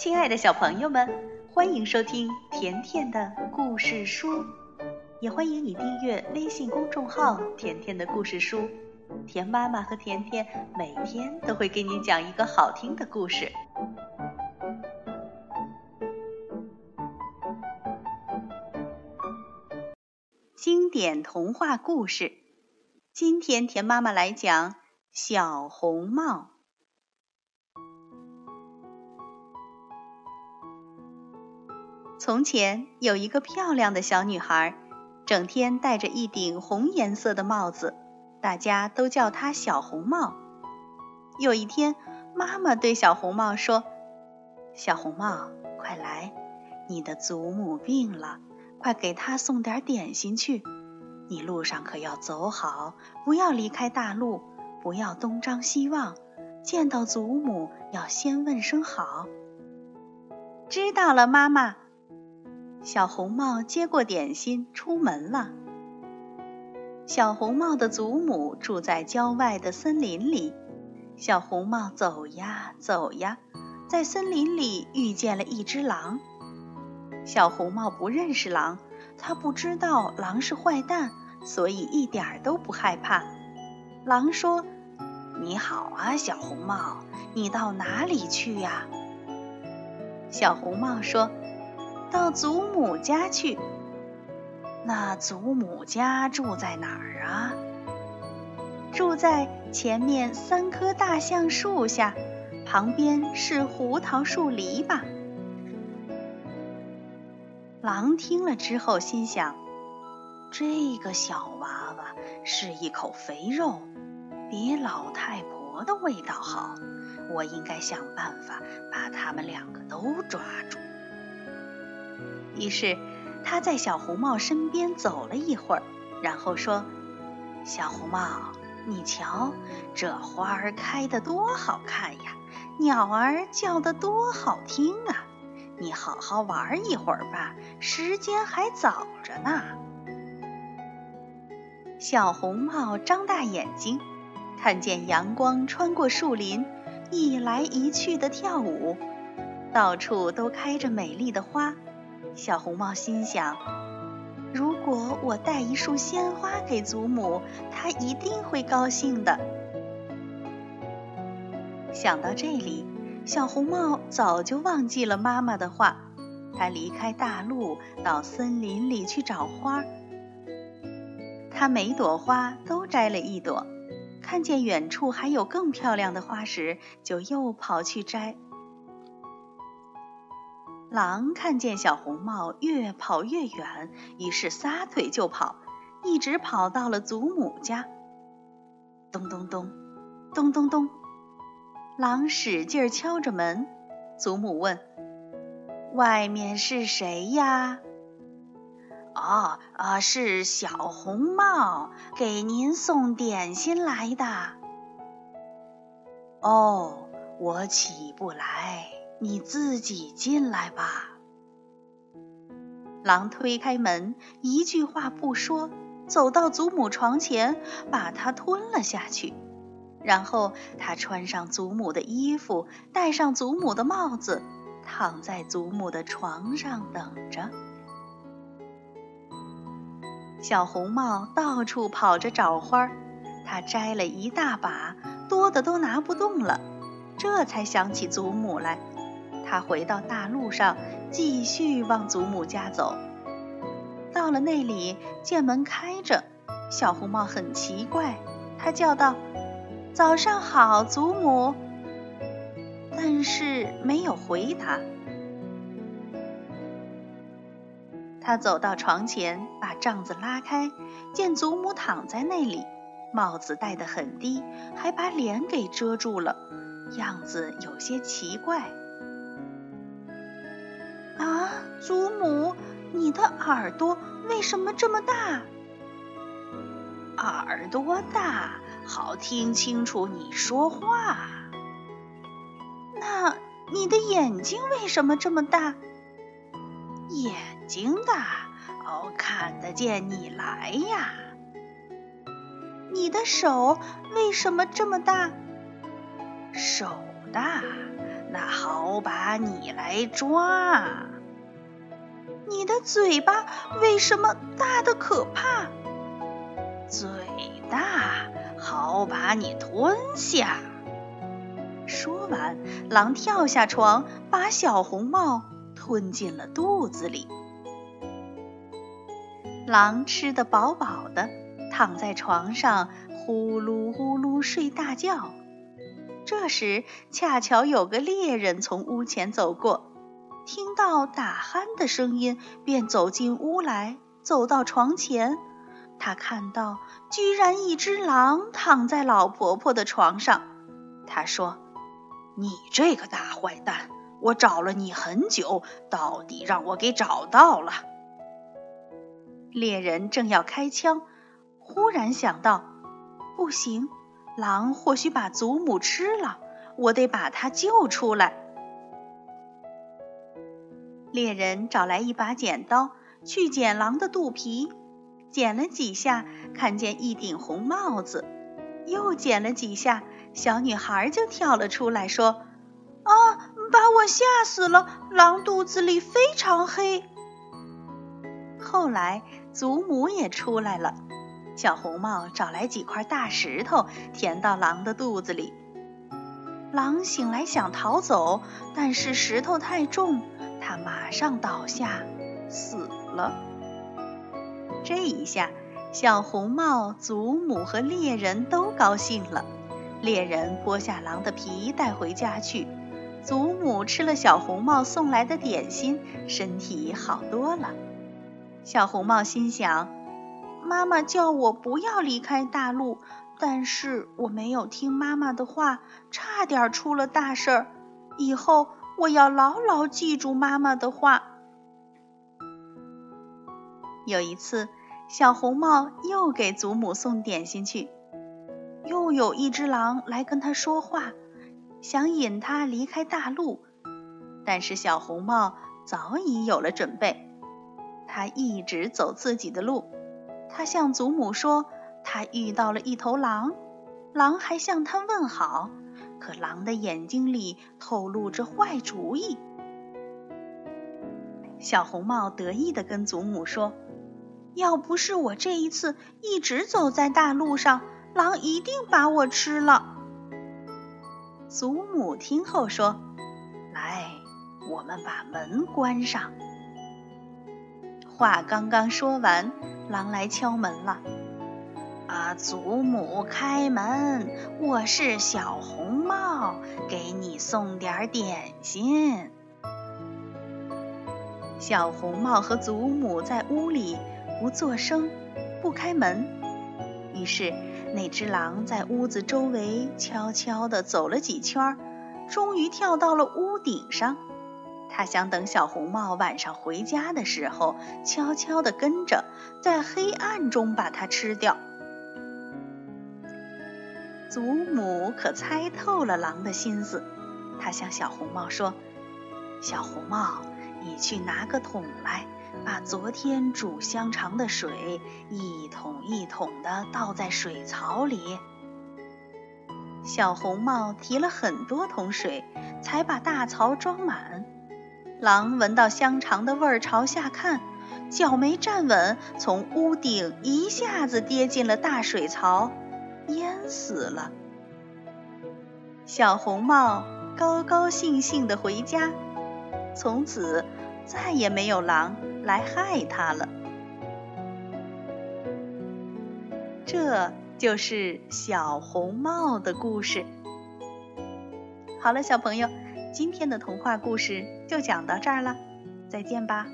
亲爱的小朋友们，欢迎收听甜甜的故事书，也欢迎你订阅微信公众号“甜甜的故事书”。甜妈妈和甜甜每天都会给你讲一个好听的故事。经典童话故事，今天甜妈妈来讲《小红帽》。从前有一个漂亮的小女孩，整天戴着一顶红颜色的帽子，大家都叫她小红帽。有一天，妈妈对小红帽说：“小红帽，快来，你的祖母病了，快给她送点点心去。你路上可要走好，不要离开大路，不要东张西望，见到祖母要先问声好。”知道了，妈妈。小红帽接过点心，出门了。小红帽的祖母住在郊外的森林里。小红帽走呀走呀，在森林里遇见了一只狼。小红帽不认识狼，他不知道狼是坏蛋，所以一点都不害怕。狼说：“你好啊，小红帽，你到哪里去呀？”小红帽说。到祖母家去。那祖母家住在哪儿啊？住在前面三棵大橡树下，旁边是胡桃树篱笆。狼听了之后心想：这个小娃娃是一口肥肉，比老太婆的味道好。我应该想办法把他们两个都抓住。于是，他在小红帽身边走了一会儿，然后说：“小红帽，你瞧，这花儿开得多好看呀，鸟儿叫得多好听啊！你好好玩一会儿吧，时间还早着呢。”小红帽张大眼睛，看见阳光穿过树林，一来一去的跳舞，到处都开着美丽的花。小红帽心想：“如果我带一束鲜花给祖母，她一定会高兴的。”想到这里，小红帽早就忘记了妈妈的话。她离开大路，到森林里去找花。她每朵花都摘了一朵，看见远处还有更漂亮的花时，就又跑去摘。狼看见小红帽越跑越远，于是撒腿就跑，一直跑到了祖母家。咚咚咚，咚咚咚，狼使劲敲着门。祖母问：“外面是谁呀？”“哦，啊，是小红帽，给您送点心来的。”“哦，我起不来。”你自己进来吧。狼推开门，一句话不说，走到祖母床前，把它吞了下去。然后他穿上祖母的衣服，戴上祖母的帽子，躺在祖母的床上等着。小红帽到处跑着找花，他摘了一大把，多的都拿不动了，这才想起祖母来。他回到大路上，继续往祖母家走。到了那里，见门开着，小红帽很奇怪，他叫道：“早上好，祖母。”但是没有回答。他走到床前，把帐子拉开，见祖母躺在那里，帽子戴得很低，还把脸给遮住了，样子有些奇怪。祖母，你的耳朵为什么这么大？耳朵大，好听清楚你说话。那你的眼睛为什么这么大？眼睛大，哦，看得见你来呀。你的手为什么这么大？手大。那好把你来抓。你的嘴巴为什么大的可怕？嘴大，好把你吞下。说完，狼跳下床，把小红帽吞进了肚子里。狼吃得饱饱的，躺在床上呼噜呼噜睡大觉。这时，恰巧有个猎人从屋前走过。听到打鼾的声音，便走进屋来，走到床前。他看到，居然一只狼躺在老婆婆的床上。他说：“你这个大坏蛋，我找了你很久，到底让我给找到了。”猎人正要开枪，忽然想到：“不行，狼或许把祖母吃了，我得把它救出来。”猎人找来一把剪刀，去剪狼的肚皮。剪了几下，看见一顶红帽子；又剪了几下，小女孩就跳了出来，说：“啊，把我吓死了！狼肚子里非常黑。”后来，祖母也出来了。小红帽找来几块大石头，填到狼的肚子里。狼醒来想逃走，但是石头太重。他马上倒下，死了。这一下，小红帽、祖母和猎人都高兴了。猎人剥下狼的皮带回家去，祖母吃了小红帽送来的点心，身体好多了。小红帽心想：妈妈叫我不要离开大陆，但是我没有听妈妈的话，差点出了大事儿。以后。我要牢牢记住妈妈的话。有一次，小红帽又给祖母送点心去，又有一只狼来跟他说话，想引他离开大路。但是小红帽早已有了准备，他一直走自己的路。他向祖母说，他遇到了一头狼，狼还向他问好。可狼的眼睛里透露着坏主意。小红帽得意地跟祖母说：“要不是我这一次一直走在大路上，狼一定把我吃了。”祖母听后说：“来，我们把门关上。”话刚刚说完，狼来敲门了。啊，祖母开门，我是小红帽，给你送点点心。小红帽和祖母在屋里不作声，不开门。于是那只狼在屋子周围悄悄地走了几圈，终于跳到了屋顶上。他想等小红帽晚上回家的时候，悄悄地跟着，在黑暗中把它吃掉。祖母可猜透了狼的心思，她向小红帽说：“小红帽，你去拿个桶来，把昨天煮香肠的水一桶一桶的倒在水槽里。”小红帽提了很多桶水，才把大槽装满。狼闻到香肠的味儿，朝下看，脚没站稳，从屋顶一下子跌进了大水槽。淹死了。小红帽高高兴兴地回家，从此再也没有狼来害它了。这就是小红帽的故事。好了，小朋友，今天的童话故事就讲到这儿了，再见吧。